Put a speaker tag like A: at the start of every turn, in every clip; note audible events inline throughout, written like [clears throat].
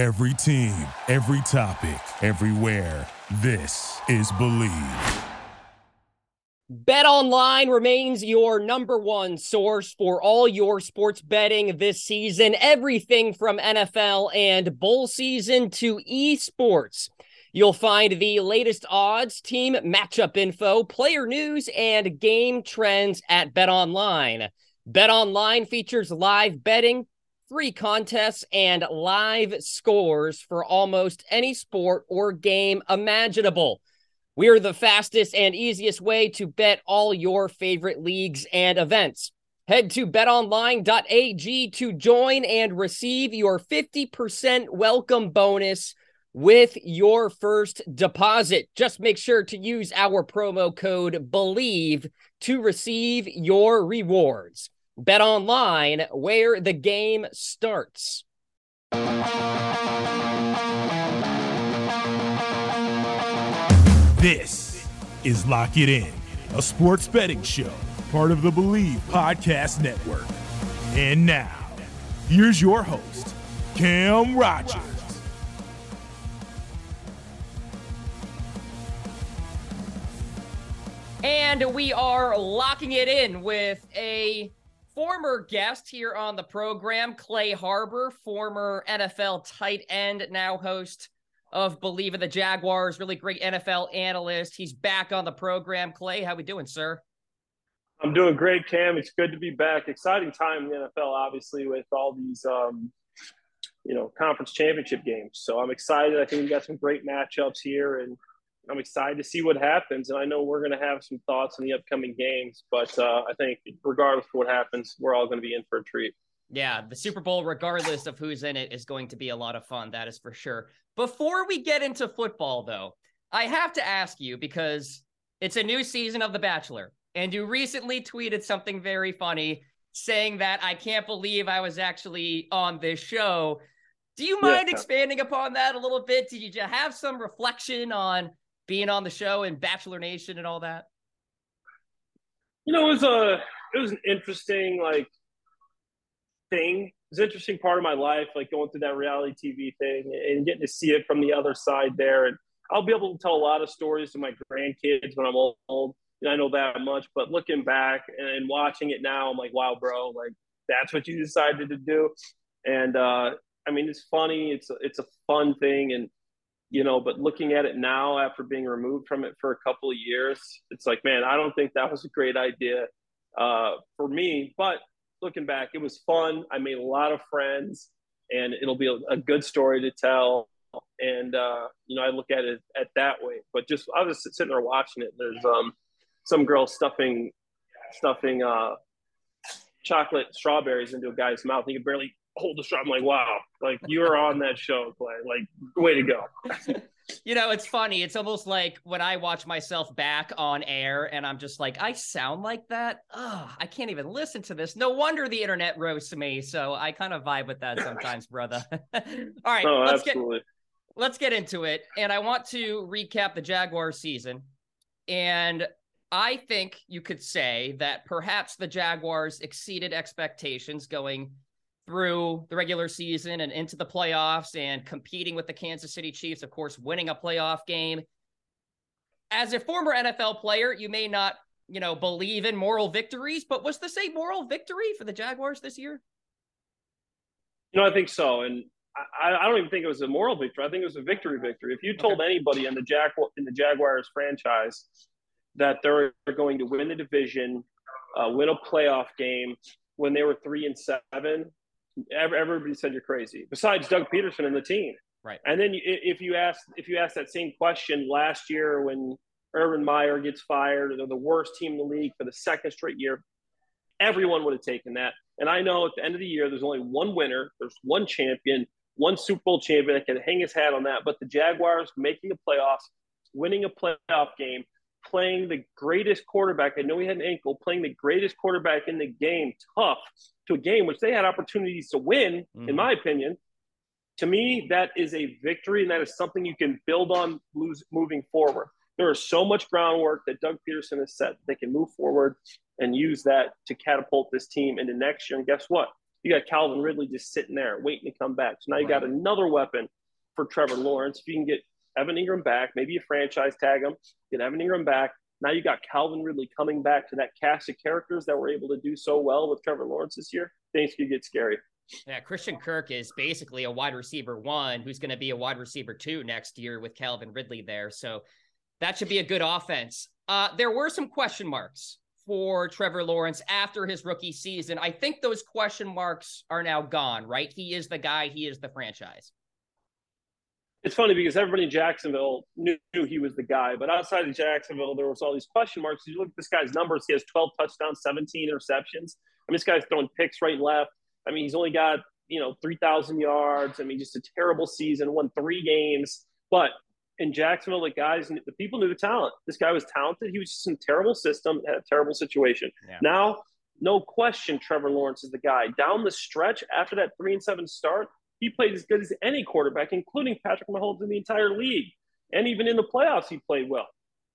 A: Every team, every topic, everywhere. This is Bleav.
B: Bet Online remains your number one source for all your sports betting this season. Everything from NFL and bowl season to esports. You'll find the latest odds, team matchup info, player news, and game trends at Bet Online. Bet Online features live betting, free contests, and live scores for almost any sport or game imaginable. We are the fastest and easiest way to bet all your favorite leagues and events. Head to betonline.ag to join and receive your 50% welcome bonus with your first deposit. Just make sure to use our promo code BLEAV to receive your rewards. Bet online where the game starts.
A: This is Lock It In, a sports betting show, part of the Bleav Podcast Network. And now, here's your host, Cam Rogers.
B: And we are locking it in with a former guest here on the program, Clay Harbor, former NFL tight end, now host of Bleav in the Jaguars, really great NFL analyst. He's back on the program. Clay, how we doing, sir?
C: I'm doing great, Cam. It's good to be back. Exciting time in the NFL, obviously, with all these, um, you know, conference championship games. So I'm excited. I think we got some great matchups here, and I'm excited to see what happens. And I know we're going to have some thoughts on the upcoming games, but uh, I think regardless of what happens, we're all going to be in for a treat.
B: Yeah, the Super Bowl, regardless of who's in it, is going to be a lot of fun. That is for sure. Before we get into football, though, I have to ask you because it's a new season of The Bachelor, and you recently tweeted something very funny saying that I can't believe I was actually on this show. Do you mind yeah. expanding upon that a little bit? Did you have some reflection on being on the show and Bachelor Nation and all that?
C: You know, it was a it was an interesting like thing. It was an interesting part of my life, like going through that reality TV thing and getting to see it from the other side there. And I'll be able to tell a lot of stories to my grandkids when I'm old. And I know that much, but looking back and watching it now, I'm like, wow, bro, like that's what you decided to do. And uh, I mean, it's funny. It's a, it's a fun thing, and you know, but looking at it now after being removed from it for a couple of years, it's like, man, I don't think that was a great idea uh, for me. But looking back, it was fun. I made a lot of friends, and it'll be a, a good story to tell. And uh, you know, I look at it at that way. But just I was sitting there watching it. There's um, some girl stuffing stuffing uh, chocolate strawberries into a guy's mouth. He could barely hold the straw. I'm like, wow, like you were on that show, Clay. Like, way to go. [laughs]
B: you know, it's funny. It's almost like when I watch myself back on air and I'm just like, I sound like that. Oh, I can't even listen to this. No wonder the internet roasts me. So I kind of vibe with that [laughs] sometimes, brother. [laughs] All right,
C: oh, let's absolutely.
B: get let's get into it. And I want to recap the Jaguar season. And I think you could say that perhaps the Jaguars exceeded expectations going through the regular season and into the playoffs and competing with the Kansas City Chiefs, of course, winning a playoff game. As a former NFL player, you may not, you know, believe in moral victories, but was this a moral victory for the Jaguars this year?
C: You know, I think so. And I, I don't even think it was a moral victory. I think it was a victory victory. If you told okay. anybody in the Jag in the Jaguars franchise that they're going to win the division, uh, win a playoff game when they were three and seven, everybody said you're crazy. Besides Doug Pederson and the team,
B: right?
C: And then if you ask if you ask that same question last year when Urban Meyer gets fired, they're the worst team in the league for the second straight year. Everyone would have taken that. And I know at the end of the year, there's only one winner, there's one champion, one Super Bowl champion that can hang his hat on that. But the Jaguars making the playoffs, winning a playoff game, playing the greatest quarterback. I know he had an ankle, playing the greatest quarterback in the game, tough to a game which they had opportunities to win, mm-hmm. in my opinion. To me, that is a victory, and that is something you can build on lose, moving forward. There is so much groundwork that Doug Pederson has set. They can move forward and use that to catapult this team into next year. And guess what? You got Calvin Ridley just sitting there waiting to come back. So now you right. got another weapon for Trevor Lawrence. If you can get Evan Engram back, maybe you franchise tag him, get Evan Engram back. Now you got Calvin Ridley coming back to that cast of characters that were able to do so well with Trevor Lawrence this year. Things could get scary.
B: Yeah, Christian Kirk is basically a wide receiver one who's going to be a wide receiver two next year with Calvin Ridley there. So that should be a good offense. Uh, there were some question marks for Trevor Lawrence after his rookie season. I think those question marks are now gone, right? He is the guy, he is the franchise.
C: It's funny because everybody in Jacksonville knew he was the guy, but outside of Jacksonville, there was all these question marks. You look at this guy's numbers; he has 12 touchdowns, 17 interceptions. I mean, this guy's throwing picks right and left. I mean, he's only got you know 3,000 yards. I mean, just a terrible season. Won three games, but in Jacksonville, the guys, the people knew the talent. This guy was talented. He was just in a terrible system, had a terrible situation. Yeah. Now, no question, Trevor Lawrence is the guy. Down the stretch after that three and seven start, he played as good as any quarterback, including Patrick Mahomes in the entire league. And even in the playoffs, he played well.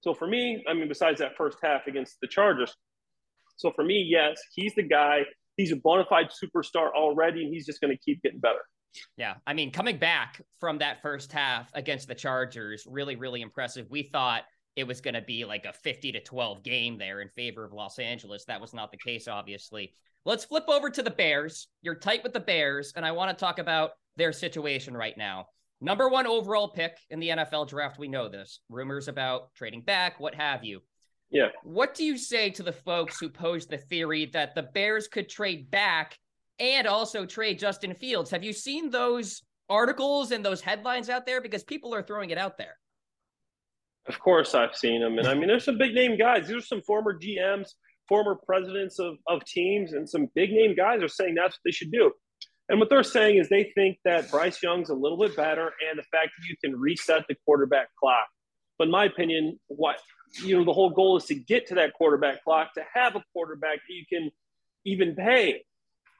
C: So for me, I mean, besides that first half against the Chargers, so for me, yes, he's the guy. He's a bona fide superstar already, and he's just going to keep getting better.
B: Yeah. I mean, coming back from that first half against the Chargers, really, really impressive. We thought it was going to be like a 50 to 12 game there in favor of Los Angeles. That was not the case, obviously. Let's flip over to the Bears. You're tight with the Bears, and I want to talk about their situation right now. Number one overall pick in the NFL draft. We know this. Rumors about trading back, what have you.
C: Yeah.
B: What do you say to the folks who pose the theory that the Bears could trade back and also trade Justin Fields. Have you seen those articles and those headlines out there? Because people are throwing it out there.
C: Of course, I've seen them. And I mean, there's some big name guys. These are some former GMs, former presidents of, of teams, and some big name guys are saying that's what they should do. And what they're saying is they think that Bryce Young's a little bit better and the fact that you can reset the quarterback clock. But in my opinion, what you know, the whole goal is to get to that quarterback clock, to have a quarterback that you can even pay.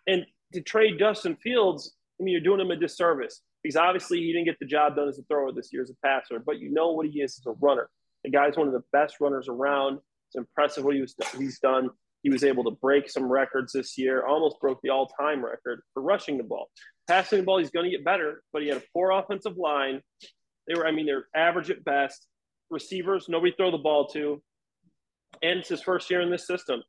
C: And to trade Justin Fields, I mean, you're doing him a disservice because obviously he didn't get the job done as a thrower this year as a passer, but you know what he is as a runner. The guy's one of the best runners around. It's impressive what he was, he's done. He was able to break some records this year, almost broke the all time record for rushing the ball. Passing the ball, he's going to get better, but he had a poor offensive line. They were, I mean, they're average at best. Receivers, nobody throw the ball to. And it's his first year in this system.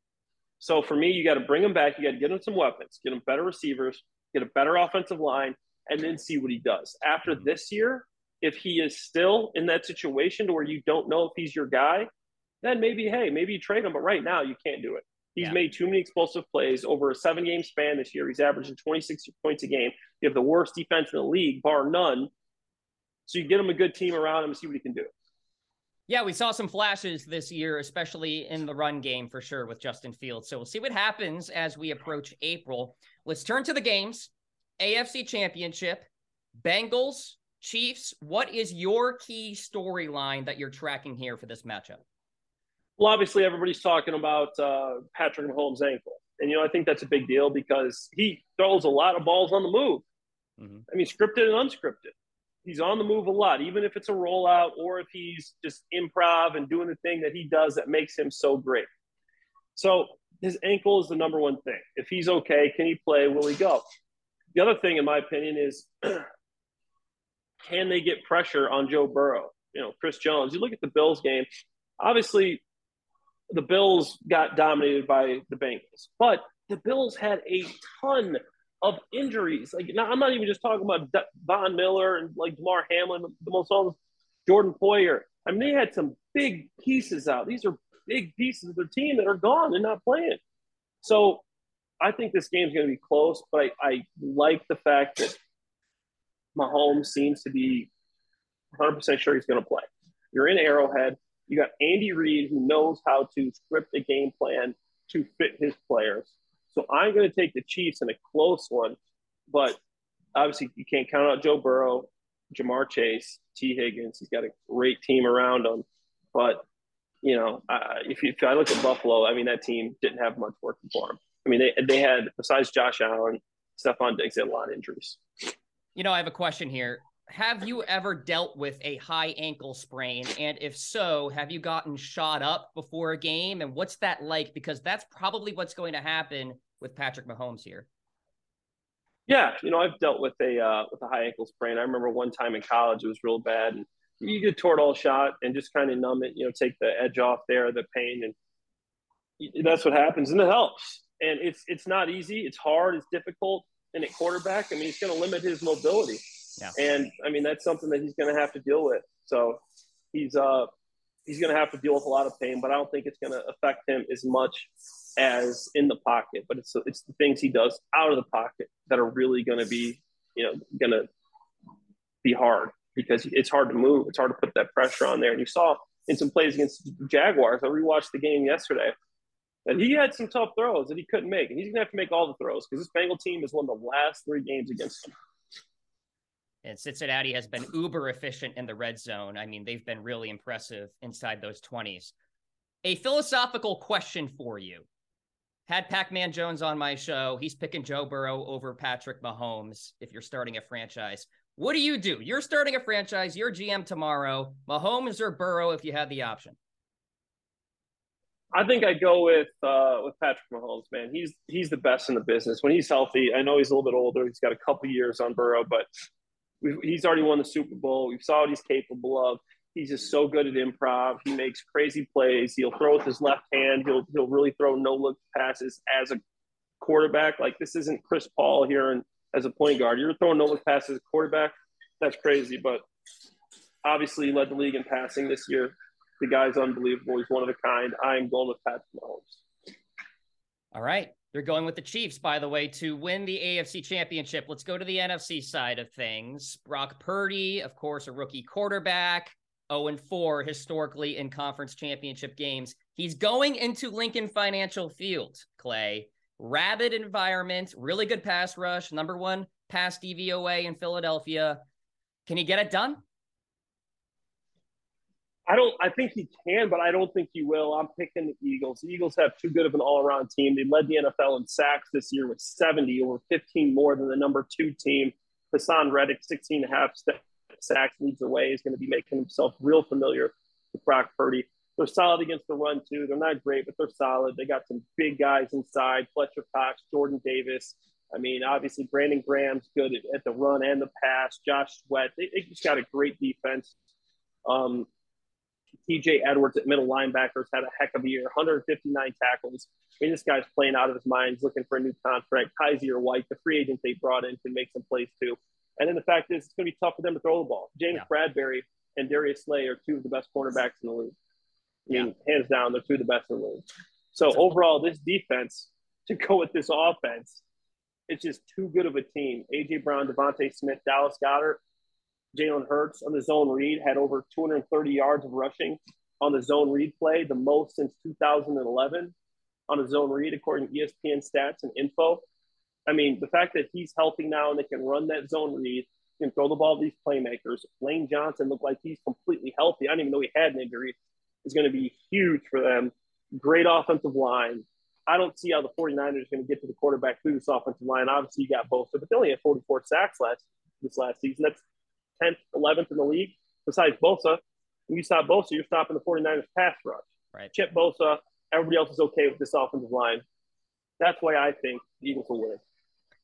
C: So for me, you got to bring him back. You got to get him some weapons, get him better receivers, get a better offensive line, and then see what he does. After mm-hmm. this year, if he is still in that situation to where you don't know if he's your guy, then maybe, hey, maybe you trade him. But right now, you can't do it. He's yeah. made too many explosive plays over a seven game span this year. He's averaging 26 points a game. You have the worst defense in the league, bar none. So you get him a good team around him and see what he can do.
B: Yeah, we saw some flashes this year, especially in the run game for sure with Justin Fields. So we'll see what happens as we approach April. Let's turn to the games. AFC Championship, Bengals, Chiefs. What is your key storyline that you're tracking here for this matchup?
C: Well, obviously, everybody's talking about uh, Patrick Mahomes' ankle. And, you know, I think that's a big deal because he throws a lot of balls on the move. Mm-hmm. I mean, scripted and unscripted he's on the move a lot, even if it's a rollout or if he's just improv and doing the thing that he does that makes him so great. So his ankle is the number one thing. If he's okay, can he play? Will he go? The other thing, in my opinion, is [clears throat] can they get pressure on Joe Burrow? You know, Chris Jones. You look at the Bills game. Obviously, the Bills got dominated by the Bengals, but the Bills had a ton of injuries. Like now, I'm not even just talking about Von Miller and like Damar Hamlin, the most Jordan Poyer. I mean, they had some big pieces out. These are big pieces of their team that are gone and not playing. So I think this game's going to be close, but I, I like the fact that Mahomes seems to be 100% sure he's going to play. You're in Arrowhead. You got Andy Reid who knows how to script a game plan to fit his players. So I'm going to take the Chiefs in a close one, but obviously you can't count out Joe Burrow, Ja'Marr Chase, Tee Higgins. He's got a great team around him, but you know, uh, if, you, if I look at Buffalo, I mean that team didn't have much working for them. I mean, they they had besides Josh Allen, Stefon Diggs had a lot of injuries.
B: You know, I have a question here. Have you ever dealt with a high ankle sprain? And if so, have you gotten shot up before a game? And what's that like? Because that's probably what's going to happen with Patrick Mahomes here.
C: Yeah, you know, I've dealt with a uh, with a high ankle sprain. I remember one time in college it was real bad, and you get Toradol shot and just kind of numb it. You know, take the edge off there, the pain, and that's what happens, and it helps. And it's it's not easy. It's hard. It's difficult. And at quarterback, I mean, it's going to limit his mobility. Yeah. And I mean, that's something that he's going to have to deal with. So he's uh he's going to have to deal with a lot of pain, but I don't think it's going to affect him as much as in the pocket. But it's it's the things he does out of the pocket that are really going to be you know going to be hard because it's hard to move. It's hard to put that pressure on there. And you saw in some plays against Jaguars. I rewatched the game yesterday. And he had some tough throws that he couldn't make. And he's going to have to make all the throws because this Bengal team has won the last three games against him.
B: And Cincinnati has been uber efficient in the red zone. I mean, they've been really impressive inside those 20s. A philosophical question for you. Had Pac Man Jones on my show. He's picking Joe Burrow over Patrick Mahomes if you're starting a franchise. What do you do? You're starting a franchise, you're GM tomorrow. Mahomes or Burrow if you had the option?
C: I think I go with uh, with Patrick Mahomes, man. He's he's the best in the business when he's healthy. I know he's a little bit older; he's got a couple years on Burrow, but he's already won the Super Bowl. We saw what he's capable of. He's just so good at improv. He makes crazy plays. He'll throw with his left hand. He'll he'll really throw no look passes as a quarterback. Like this isn't Chris Paul here and as a point guard. You're throwing no look passes quarterback. That's crazy. But obviously, he led the league in passing this year. The guy's unbelievable. He's one of a kind. I am going with Patrick Mahomes.
B: All right. They're going with the Chiefs, by the way, to win the AFC championship. Let's go to the NFC side of things. Brock Purdy, of course, a rookie quarterback, 0 4 historically in conference championship games. He's going into Lincoln Financial Field, Clay. Rabid environment, really good pass rush, number one pass DVOA in Philadelphia. Can he get it done?
C: I don't. I think he can, but I don't think he will. I'm picking the Eagles. The Eagles have too good of an all-around team. They led the NFL in sacks this year with 70, over 15 more than the number two team. Haason Reddick, 16 and a half sacks, leads the way. He's going to be making himself real familiar with Brock Purdy. They're solid against the run too. They're not great, but they're solid. They got some big guys inside: Fletcher Cox, Jordan Davis. I mean, obviously Brandon Graham's good at, at the run and the pass. Josh Sweat. They, they just got a great defense. Um, TJ Edwards at middle linebackers had a heck of a year, 159 tackles. I mean, this guy's playing out of his mind, He's looking for a new contract. Kyzir White, the free agent they brought in, can make some plays too. And then the fact is, it's going to be tough for them to throw the ball. James yeah. Bradberry and Darius Slay are two of the best cornerbacks in the league. I mean, yeah. hands down, they're two of the best in the league. So overall, this defense [laughs] to go with this offense, it's just too good of a team. AJ Brown, DeVonta Smith, Dallas Goedert, Jalen Hurts on the zone read had over 230 yards of rushing on the zone read play, the most since 2011 on a zone read, according to ESPN stats and info. I mean, the fact that he's healthy now and they can run that zone read, can throw the ball to these playmakers. Lane Johnson looked like he's completely healthy. I didn't even know he had an injury. Is going to be huge for them. Great offensive line. I don't see how the 49ers are going to get to the quarterback through this offensive line. Obviously, you got both, but they only had 44 sacks last this last season. That's 10th, 11th in the league. Besides Bosa, when you stop Bosa, you're stopping the 49ers pass rush.
B: Right.
C: Chip Bosa, everybody else is okay with this offensive line. That's why I think the Eagles will win.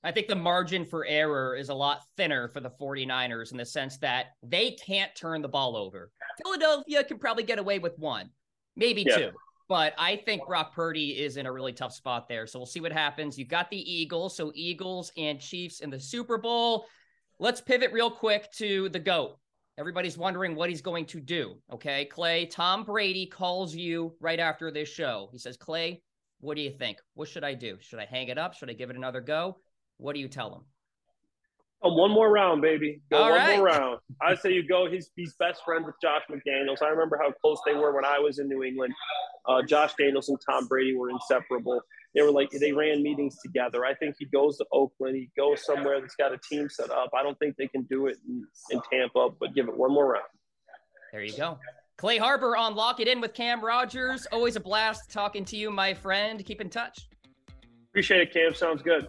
B: I think the margin for error is a lot thinner for the 49ers in the sense that they can't turn the ball over. Philadelphia can probably get away with one, maybe yeah. two. But I think Brock Purdy is in a really tough spot there. So we'll see what happens. You've got the Eagles. So Eagles and Chiefs in the Super Bowl. Let's pivot real quick to the GOAT. Everybody's wondering what he's going to do. Okay, Clay, Tom Brady calls you right after this show. He says, Clay, what do you think? What should I do? Should I hang it up? Should I give it another go? What do you tell him?
C: Oh, one more round, baby. Go All one right. more round. I say you go. He's he's best friends with Josh McDaniels. I remember how close they were when I was in New England. Uh, Josh Daniels and Tom Brady were inseparable they were like they ran meetings together. I think he goes to Oakland. He goes somewhere that's got a team set up. I don't think they can do it in, in Tampa, but give it one more round.
B: There you go. Clay Harbor on Lock It In with Cam Rogers. Always a blast talking to you, my friend. Keep in touch.
C: Appreciate it, Cam. Sounds good.